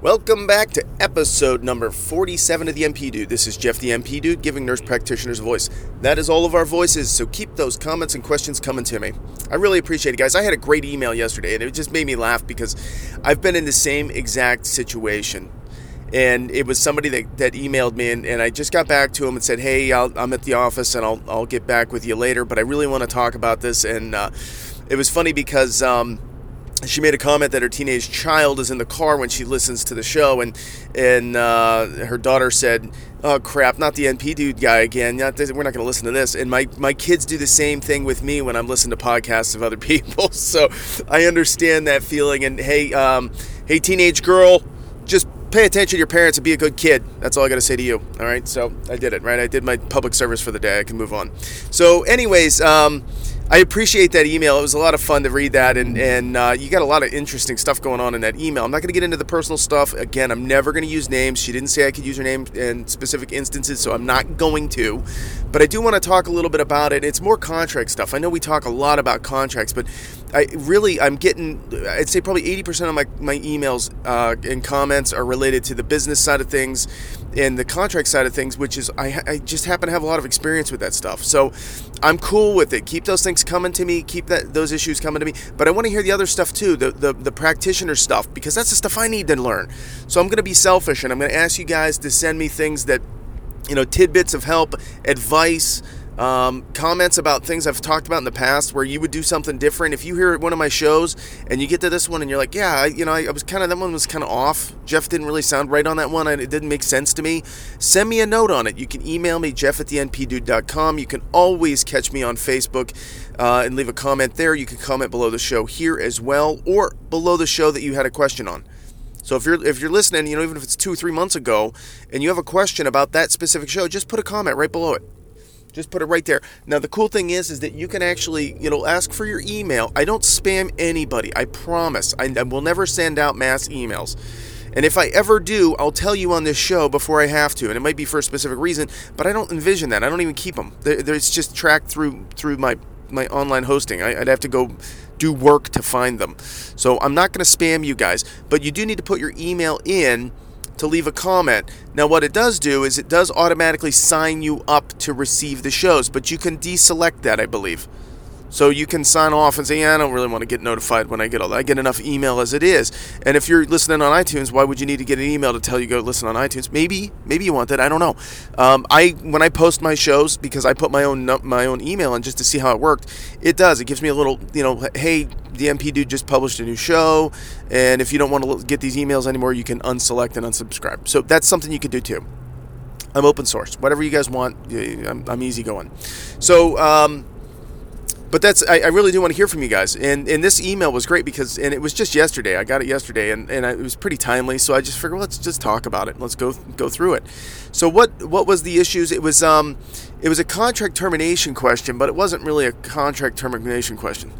Welcome back to episode number 47 of the NP Dude. This is Jeff the NP Dude giving nurse practitioners a voice. That is all of our voices, so keep those comments and questions coming to me. I really appreciate it, guys. I had a great email yesterday, and it just made me laugh because I've been in the same exact situation. And it was somebody that, that emailed me, and, and I just got back to him and said, Hey, i am at the office and I'll, I'll get back with you later, but I really want to talk about this. And uh, it was funny because. Um, she made a comment that her teenage child is in the car when she listens to the show, and and uh, her daughter said, "Oh crap, not the NP dude guy again. Not this, we're not going to listen to this." And my my kids do the same thing with me when I'm listening to podcasts of other people, so I understand that feeling. And hey, um, hey, teenage girl, just pay attention to your parents and be a good kid. That's all I got to say to you. All right, so I did it. Right, I did my public service for the day. I can move on. So, anyways. Um, I appreciate that email. It was a lot of fun to read that, and and uh, you got a lot of interesting stuff going on in that email. I'm not going to get into the personal stuff again. I'm never going to use names. She didn't say I could use her name in specific instances, so I'm not going to. But I do want to talk a little bit about it. It's more contract stuff. I know we talk a lot about contracts, but I really I'm getting I'd say probably 80% of my my emails uh, and comments are related to the business side of things and the contract side of things, which is I, I just happen to have a lot of experience with that stuff. So I'm cool with it. Keep those things coming to me. Keep that those issues coming to me. But I want to hear the other stuff too, the the, the practitioner stuff, because that's the stuff I need to learn. So I'm to be selfish and I'm to ask you guys to send me things that you know tidbits of help, advice um, comments about things I've talked about in the past where you would do something different. If you hear one of my shows and you get to this one and you're like, yeah, I, you know, I, I was kind of, that one was kind of off. Jeff didn't really sound right on that one. and it didn't make sense to me. Send me a note on it. You can email me, jeff at the npdude.com. You can always catch me on Facebook uh, and leave a comment there. You can comment below the show here as well or below the show that you had a question on. So if you're if you're listening, you know, even if it's two or three months ago, and you have a question about that specific show, just put a comment right below it. Just put it right there. Now the cool thing is, is that you can actually, you know, ask for your email. I don't spam anybody. I promise. I, I will never send out mass emails. And if I ever do, I'll tell you on this show before I have to, and it might be for a specific reason. But I don't envision that. I don't even keep them. It's just tracked through through my my online hosting. I, would have to go do work to find them. So I'm not going to spam you guys, but you do need to put your email in to leave a comment. Now, what it does do is it does automatically sign you up to receive the shows, but you can deselect that, I believe. So you can sign off and say, yeah, I don't really want to get notified when I get all that. I get enough email as it is. And if you're listening on iTunes, why would you need to get an email to tell you go listen on iTunes? Maybe, maybe you want that. I don't know. Um, I when I post my shows because I put my own my own email in just to see how it worked. It does. It gives me a little, you know, hey, the NP dude just published a new show, and if you don't want to get these emails anymore, you can unselect and unsubscribe. So that's something you could do too. I'm open source. Whatever you guys want, I'm, I'm easy going. So. Um, but that's I, I, really do want to hear from you guys. And and this email was great because and it was just yesterday i got it yesterday and, and it was pretty timely so i just figured well, let's just talk about it. Let's go go through it. So what what was the issues? It was um it was a contract termination question but it wasn't really a contract termination question.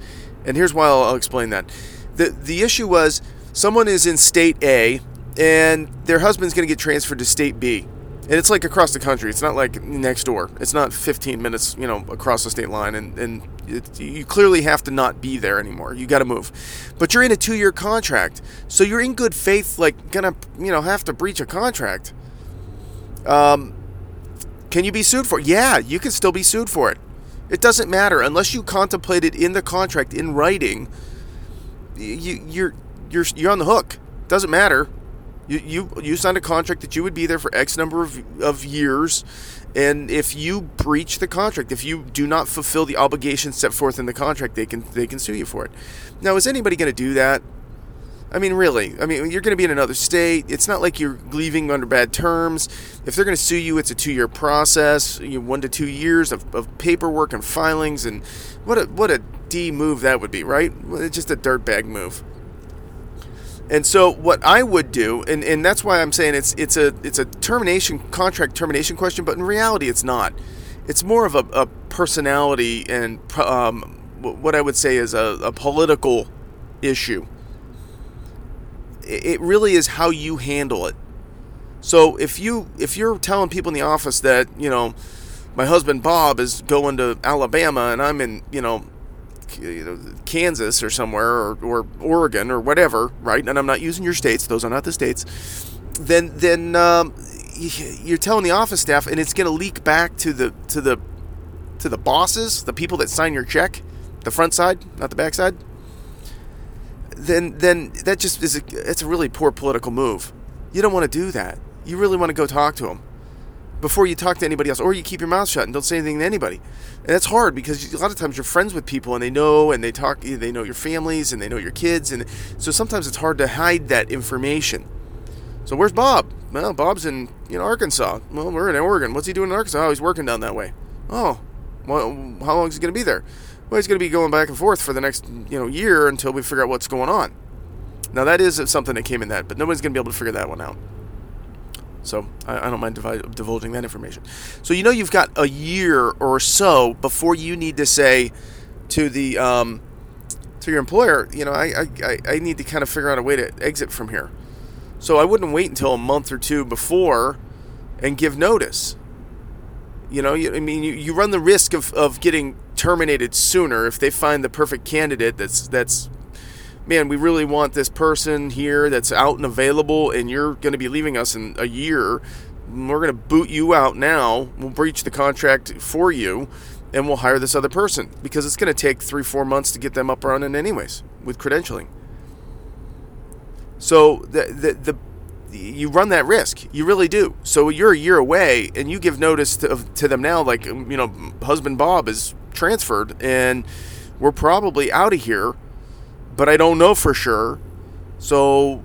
And here's why i'll, I'll explain that. The the issue was someone is in state a and their husband's going to get transferred to state b and it's like across the country. It's not like next door. It's not 15 minutes, you know, across the state line, and and it, you clearly have to not be there anymore. You got to move, but you're in a two-year contract, so you're in good faith, like gonna, you know, have to breach a contract. Um, can you be sued for it? Yeah, you can still be sued for it. It doesn't matter unless you contemplate it in the contract in writing. You you're you're you're on the hook. Doesn't matter. You, you you signed a contract that you would be there for X number of, of years, and if you breach the contract, if you do not fulfill the obligations set forth in the contract, they can they can sue you for it. Now, is anybody going to do that? I mean, really? I mean, you're going to be in another state. It's not like you're leaving under bad terms. If they're going to sue you, it's a two-year process, you know, one to two years of, of paperwork and filings, and what a what a D move that would be, right? It's just a dirtbag move. And so what I would do, and, and that's why I'm saying it's it's a it's a termination contract termination question, but in reality it's not. It's more of a, a personality and um, what I would say is a, a political issue. It really is how you handle it. So if you if you're telling people in the office that you know my husband Bob is going to Alabama and I'm in you know you know, Kansas or somewhere or, or Oregon or whatever, right? And I'm not using your states; those are not the states. Then, then um, you're telling the office staff, and it's going to leak back to the to the to the bosses, the people that sign your check, the front side, not the back side. Then, then that just is a, it's a really poor political move. You don't want to do that. You really want to go talk to them before you talk to anybody else, or you keep your mouth shut and don't say anything to anybody. And that's hard because a lot of times you're friends with people and they know and they talk, they know your families and they know your kids, and so sometimes it's hard to hide that information. So where's Bob? Well, Bob's in you know Arkansas. Well, we're in Oregon. What's he doing in Arkansas? Oh, he's working down that way. Oh, well, how long is he going to be there? Well, he's going to be going back and forth for the next you know year until we figure out what's going on. Now that is something that came in that, but nobody's going to be able to figure that one out. So I, I don't mind divulging that information. So you know you've got a year or so before you need to say to the um, to your employer, you know, I, I, I need to kind of figure out a way to exit from here. So I wouldn't wait until a month or two before and give notice. You know, you, I mean, you, you run the risk of, of getting terminated sooner if they find the perfect candidate that's that's man, we really want this person here that's out and available, and you're going to be leaving us in a year. We're going to boot you out now. We'll breach the contract for you, and we'll hire this other person because it's going to take three, four months to get them up running, anyways, with credentialing. So the the, the you run that risk. You really do. So you're a year away, and you give notice to, to them now, like you know, husband Bob is transferred, and we're probably out of here but I don't know for sure. So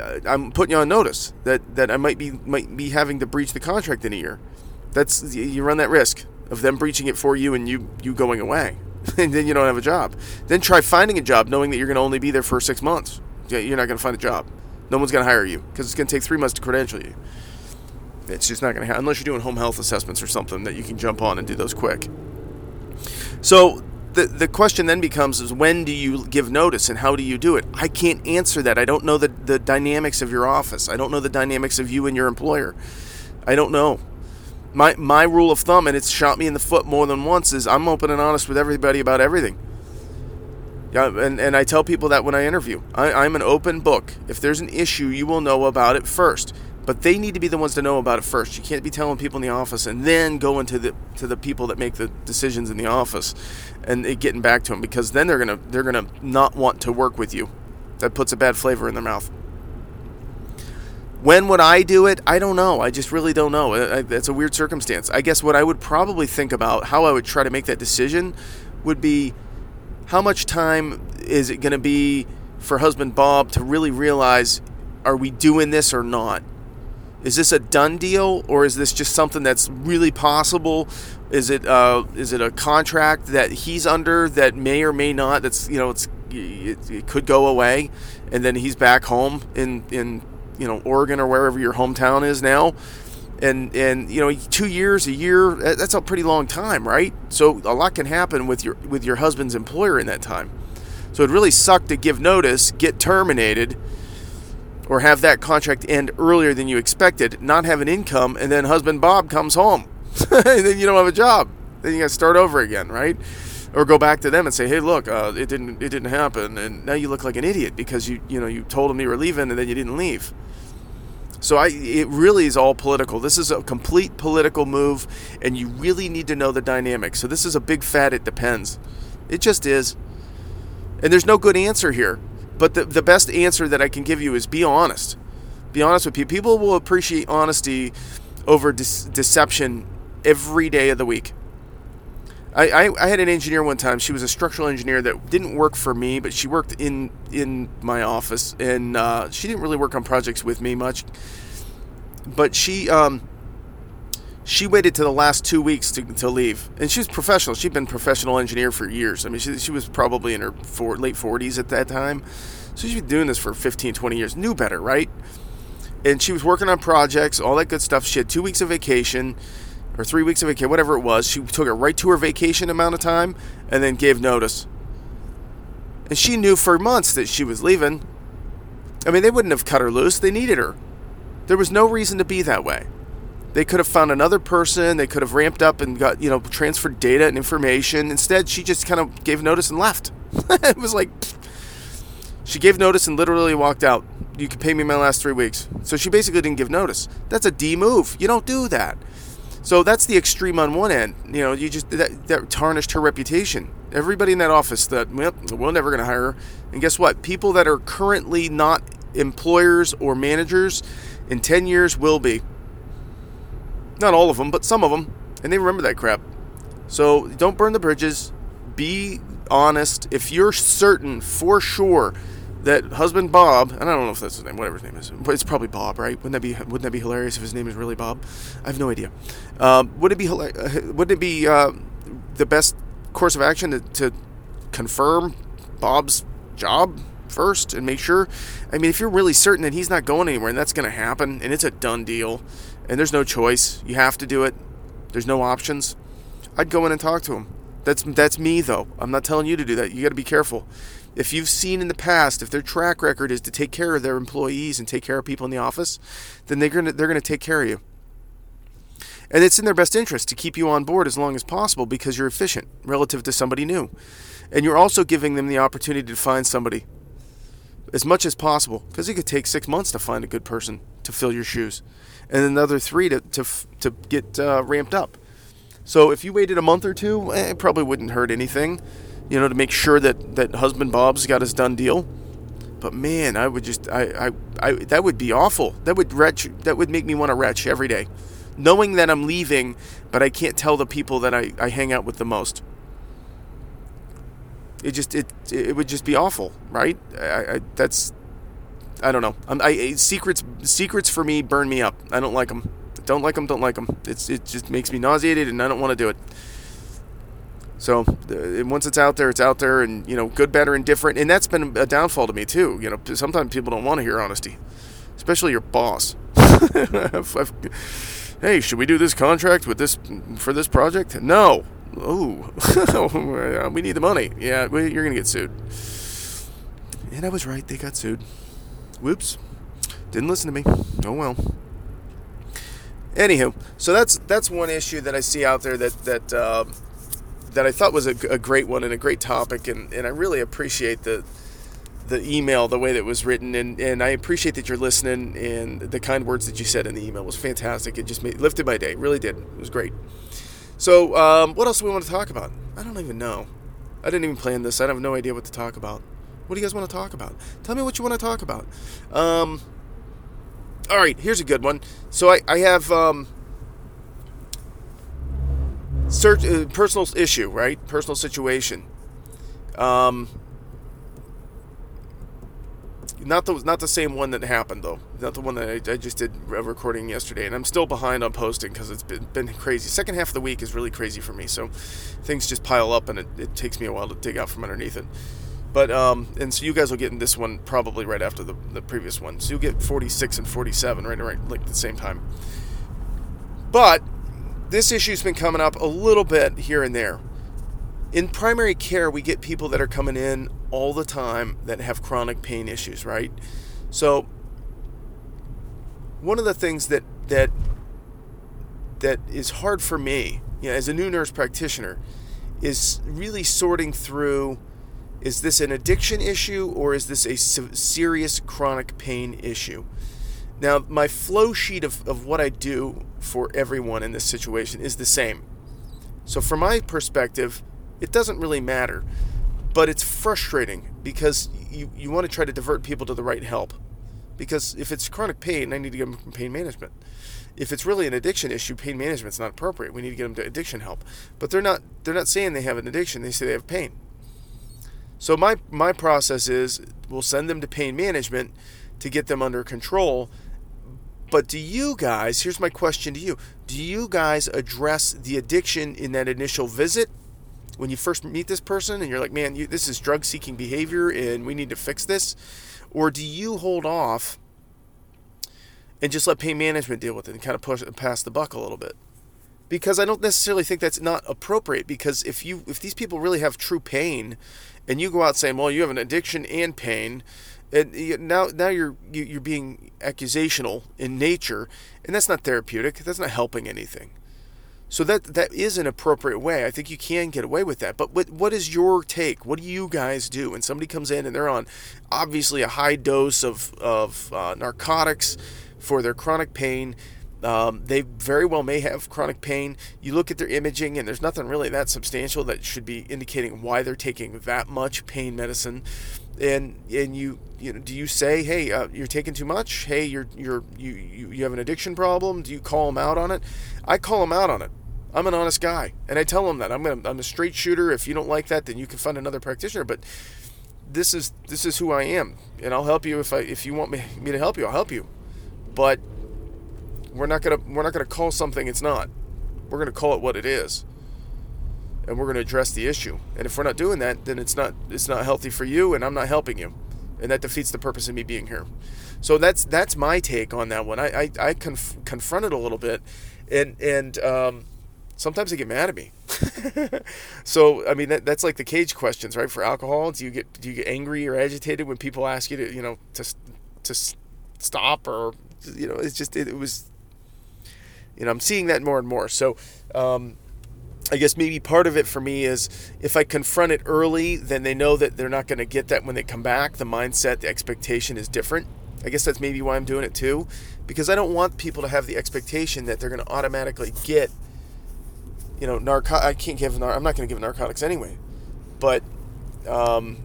uh, I'm putting you on notice that, that I might be might be having to breach the contract in a year. That's you run that risk of them breaching it for you and you you going away, and then you don't have a job. Then try finding a job knowing that you're going to only be there for six months. You're not going to find a job. No one's going to hire you because it's going to take three months to credential you. It's just not going to happen unless you're doing home health assessments or something that you can jump on and do those quick. So the, the question then becomes is when do you give notice and how do you do it? I can't answer that. I don't know the, the dynamics of your office. I don't know the dynamics of you and your employer. I don't know. My my rule of thumb, and it's shot me in the foot more than once, is I'm open and honest with everybody about everything. Yeah, and, and I tell people that when I interview. I, I'm an open book. If there's an issue, you will know about it first but they need to be the ones to know about it first. You can't be telling people in the office and then going to the to the people that make the decisions in the office and getting back to them because then they're gonna they're gonna not want to work with you. That puts a bad flavor in their mouth. When would I do it? I don't know. I just really don't know. That's a weird circumstance. I guess what I would probably think about how I would try to make that decision would be how much time is it going to be for husband Bob to really realize are we doing this or not? Is this a done deal, or is this just something that's really possible? Is it uh, is it a contract that he's under that may or may not? That's you know it's it, it could go away, and then he's back home in in you know Oregon or wherever your hometown is now, and and you know two years a year that's a pretty long time, right? So a lot can happen with your with your husband's employer in that time. So it really sucked to give notice, get terminated or have that contract end earlier than you expected, not have an income, and then husband Bob comes home. and then you don't have a job. Then you got to start over again, right? Or go back to them and say, "Hey, look, uh, it didn't it didn't happen," and now you look like an idiot because you you know you told them you were leaving and then you didn't leave. So I, it really is all political. This is a complete political move, and you really need to know the dynamics. So this is a big fat. It depends. It just is, and there's no good answer here. But the, the best answer that I can give you is be honest. Be honest with people. People will appreciate honesty over de- deception every day of the week. I, I, I, had an engineer one time. She was a structural engineer that didn't work for me, but she worked in in my office, and uh, she didn't really work on projects with me much. But she um, she waited to the last two weeks to, to leave, and she was professional. She'd been professional engineer for years. I mean, she, she was probably in her four, late 40s at that time, so she'd been doing this for 15, 20 years. Knew better, right? And she was working on projects, all that good stuff. She had two weeks of vacation, or three weeks of vacation, whatever it was. She took it right to her vacation amount of time, and then gave notice. And she knew for months that she was leaving. I mean, they wouldn't have cut her loose. They needed her. There was no reason to be that way. They could have found another person. They could have ramped up and got, you know, transferred data and information. Instead, she just kind of gave notice and left. it was like, she gave notice and literally walked out. You can pay me my last three weeks. So she basically didn't give notice. That's a D move. You don't do that. So that's the extreme on one end. You know, you just that, that tarnished her reputation. Everybody in that office that well, we're never going to hire her. And guess what? People that are currently not employers or managers in 10 years will be. Not all of them, but some of them. And they remember that crap. So don't burn the bridges. Be honest. If you're certain for sure that husband Bob, and I don't know if that's his name, whatever his name is, but it's probably Bob, right? Wouldn't that be wouldn't that be hilarious if his name is really Bob? I have no idea. Um, would it be would it be uh, the best course of action to, to confirm Bob's job first and make sure? I mean, if you're really certain that he's not going anywhere and that's going to happen and it's a done deal, and there's no choice, you have to do it. There's no options. I'd go in and talk to him. That's that's me though. I'm not telling you to do that. You got to be careful. If you've seen in the past, if their track record is to take care of their employees and take care of people in the office, then they're gonna they're gonna take care of you. And it's in their best interest to keep you on board as long as possible because you're efficient relative to somebody new. And you're also giving them the opportunity to find somebody as much as possible because it could take six months to find a good person to fill your shoes and another three to, to, to get uh, ramped up. So if you waited a month or two, eh, it probably wouldn't hurt anything you know, to make sure that, that husband Bob's got his done deal. But man, I would just, I, I, I that would be awful. That would retch, that would make me want to retch every day, knowing that I'm leaving, but I can't tell the people that I, I hang out with the most. It just, it, it would just be awful, right? I, I that's, I don't know. I'm, I secrets, secrets for me burn me up. I don't like them. Don't like them. Don't like them. It's, it just makes me nauseated, and I don't want to do it. So uh, once it's out there, it's out there, and you know, good, better, and different. And that's been a downfall to me too. You know, sometimes people don't want to hear honesty, especially your boss. hey, should we do this contract with this for this project? No. Oh, we need the money. Yeah, you're gonna get sued. And I was right; they got sued. Whoops, didn't listen to me. Oh well. Anywho, so that's that's one issue that I see out there that that. Uh, that I thought was a, a, great one and a great topic, and, and I really appreciate the the email, the way that was written, and, and I appreciate that you're listening and the kind words that you said in the email was fantastic. It just made, lifted my day, really did. It was great. So, um, what else do we want to talk about? I don't even know. I didn't even plan this. I have no idea what to talk about. What do you guys want to talk about? Tell me what you want to talk about. Um, all right, here's a good one. So I, I have um, search uh, personal issue, right? Personal situation. Um, not the not the same one that happened though. Not the one that I, I just did a recording yesterday, and I'm still behind on posting because it's been been crazy. Second half of the week is really crazy for me, so things just pile up, and it, it takes me a while to dig out from underneath it. But um, and so you guys will get in this one probably right after the, the previous one. So you'll get 46 and 47 right right like the same time. But this issue's been coming up a little bit here and there. In primary care, we get people that are coming in all the time that have chronic pain issues, right? So, one of the things that that that is hard for me, you know, as a new nurse practitioner, is really sorting through is this an addiction issue or is this a serious chronic pain issue? Now, my flow sheet of, of what I do for everyone in this situation is the same. So, from my perspective, it doesn't really matter. But it's frustrating because you, you want to try to divert people to the right help. Because if it's chronic pain, I need to get them pain management. If it's really an addiction issue, pain management is not appropriate. We need to get them to addiction help. But they're not they're not saying they have an addiction, they say they have pain. So my my process is we'll send them to pain management to get them under control but do you guys, here's my question to you do you guys address the addiction in that initial visit? When you first meet this person and you're like, man, you, this is drug seeking behavior and we need to fix this? Or do you hold off and just let pain management deal with it and kind of push pass the buck a little bit? Because I don't necessarily think that's not appropriate because if you if these people really have true pain and you go out saying, well, you have an addiction and pain, And now, now you're you're being accusational in nature, and that's not therapeutic. That's not helping anything. So that that is an appropriate way. I think you can get away with that. But what what is your take? What do you guys do when somebody comes in and they're on obviously a high dose of of uh, narcotics for their chronic pain? Um, they very well may have chronic pain. You look at their imaging, and there's nothing really that substantial that should be indicating why they're taking that much pain medicine. And and you you know, do you say, hey, uh, you're taking too much? Hey, you're you're you, you you have an addiction problem? Do you call them out on it? I call them out on it. I'm an honest guy, and I tell them that I'm gonna, I'm a straight shooter. If you don't like that, then you can find another practitioner. But this is this is who I am, and I'll help you if I if you want me, me to help you, I'll help you. But we're not gonna we're not gonna call something it's not. We're gonna call it what it is, and we're gonna address the issue. And if we're not doing that, then it's not it's not healthy for you, and I'm not helping you, and that defeats the purpose of me being here. So that's that's my take on that one. I I, I conf- a little bit, and and um, sometimes they get mad at me. so I mean that, that's like the cage questions, right? For alcohol, do you get do you get angry or agitated when people ask you to you know to to stop or you know it's just it, it was you know I'm seeing that more and more. So. Um, I guess maybe part of it for me is if I confront it early, then they know that they're not going to get that when they come back. The mindset, the expectation is different. I guess that's maybe why I'm doing it too, because I don't want people to have the expectation that they're going to automatically get you know, narco- I can't give. Nar- I'm not going to give narcotics anyway, but um,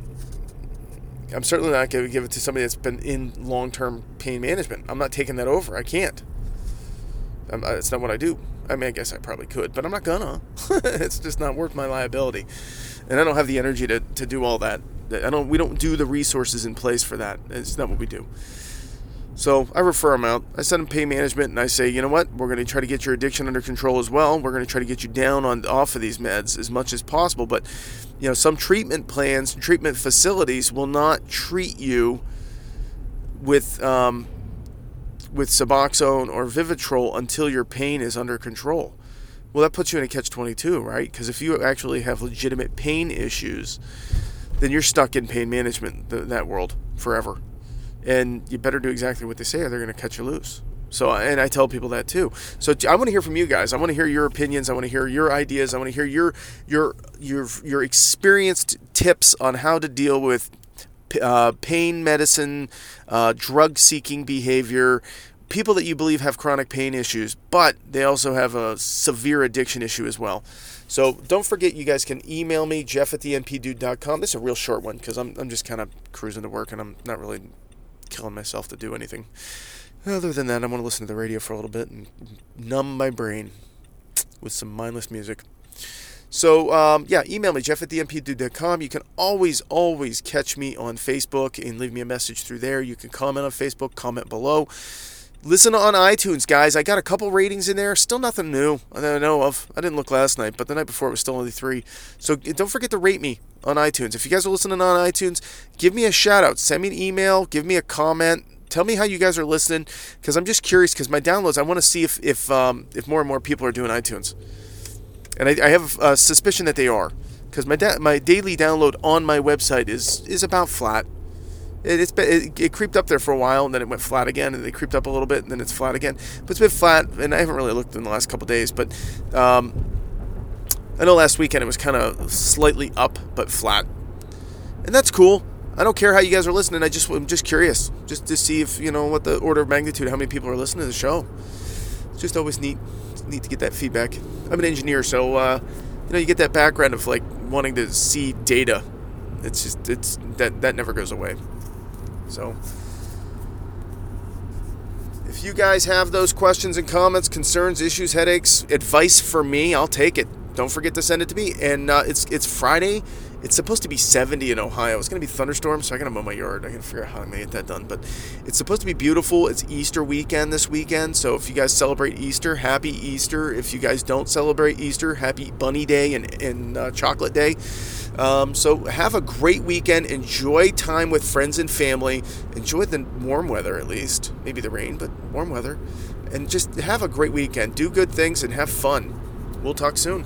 I'm certainly not going to give it to somebody that's been in long-term pain management. I'm not taking that over. I can't. I'm, it's not what I do. I mean, I guess I probably could, but I'm not gonna. it's just not worth my liability, and I don't have the energy to, to do all that. I don't. We don't do the resources in place for that. It's not what we do. So I refer them out. I send them pay management, and I say, you know what? We're going to try to get your addiction under control as well. We're going to try to get you down on off of these meds as much as possible. But you know, some treatment plans, treatment facilities will not treat you with um, with Suboxone or Vivitrol until your pain is under control. Well, that puts you in a catch 22, right? Because if you actually have legitimate pain issues, then you're stuck in pain management, that world, forever and you better do exactly what they say or they're going to cut you loose. So, and I tell people that too. So, I want to hear from you guys. I want to hear your opinions. I want to hear your ideas. I want to hear your your your your experienced tips on how to deal with uh, pain medicine, uh, drug-seeking behavior, people that you believe have chronic pain issues, but they also have a severe addiction issue as well. So don't forget, you guys can email me, jeff at the npdude.com. This is a real short one because I'm, I'm just kind of cruising to work and I'm not really killing myself to do anything. Other than that, I want to listen to the radio for a little bit and numb my brain with some mindless music. So, um, yeah, email me, jeff at thenpdude.com. You can always, always catch me on Facebook and leave me a message through there. You can comment on Facebook, comment below. Listen on iTunes, guys. I got a couple ratings in there. Still nothing new that I know of. I didn't look last night, but the night before it was still only three. So don't forget to rate me on iTunes. If you guys are listening on iTunes, give me a shout out. Send me an email. Give me a comment. Tell me how you guys are listening, because I'm just curious. Because my downloads, I want to see if if um, if more and more people are doing iTunes, and I, I have a suspicion that they are, because my da- my daily download on my website is is about flat. It, it's been, it, it, creeped up there for a while, and then it went flat again, and it creeped up a little bit, and then it's flat again. But it's been flat, and I haven't really looked in the last couple days. But um, I know last weekend it was kind of slightly up, but flat, and that's cool. I don't care how you guys are listening. I just I'm just curious, just to see if you know what the order of magnitude, how many people are listening to the show. It's just always neat, neat to get that feedback. I'm an engineer, so uh, you know you get that background of like wanting to see data. It's just it's that that never goes away. So, if you guys have those questions and comments, concerns, issues, headaches, advice for me, I'll take it. Don't forget to send it to me. And uh, it's it's Friday. It's supposed to be 70 in Ohio. It's going to be thunderstorms, so I got to mow my yard. I got to figure out how I'm going to get that done. But it's supposed to be beautiful. It's Easter weekend this weekend. So if you guys celebrate Easter, happy Easter. If you guys don't celebrate Easter, happy Bunny Day and, and uh, Chocolate Day. Um, so have a great weekend. Enjoy time with friends and family. Enjoy the warm weather, at least. Maybe the rain, but warm weather. And just have a great weekend. Do good things and have fun. We'll talk soon.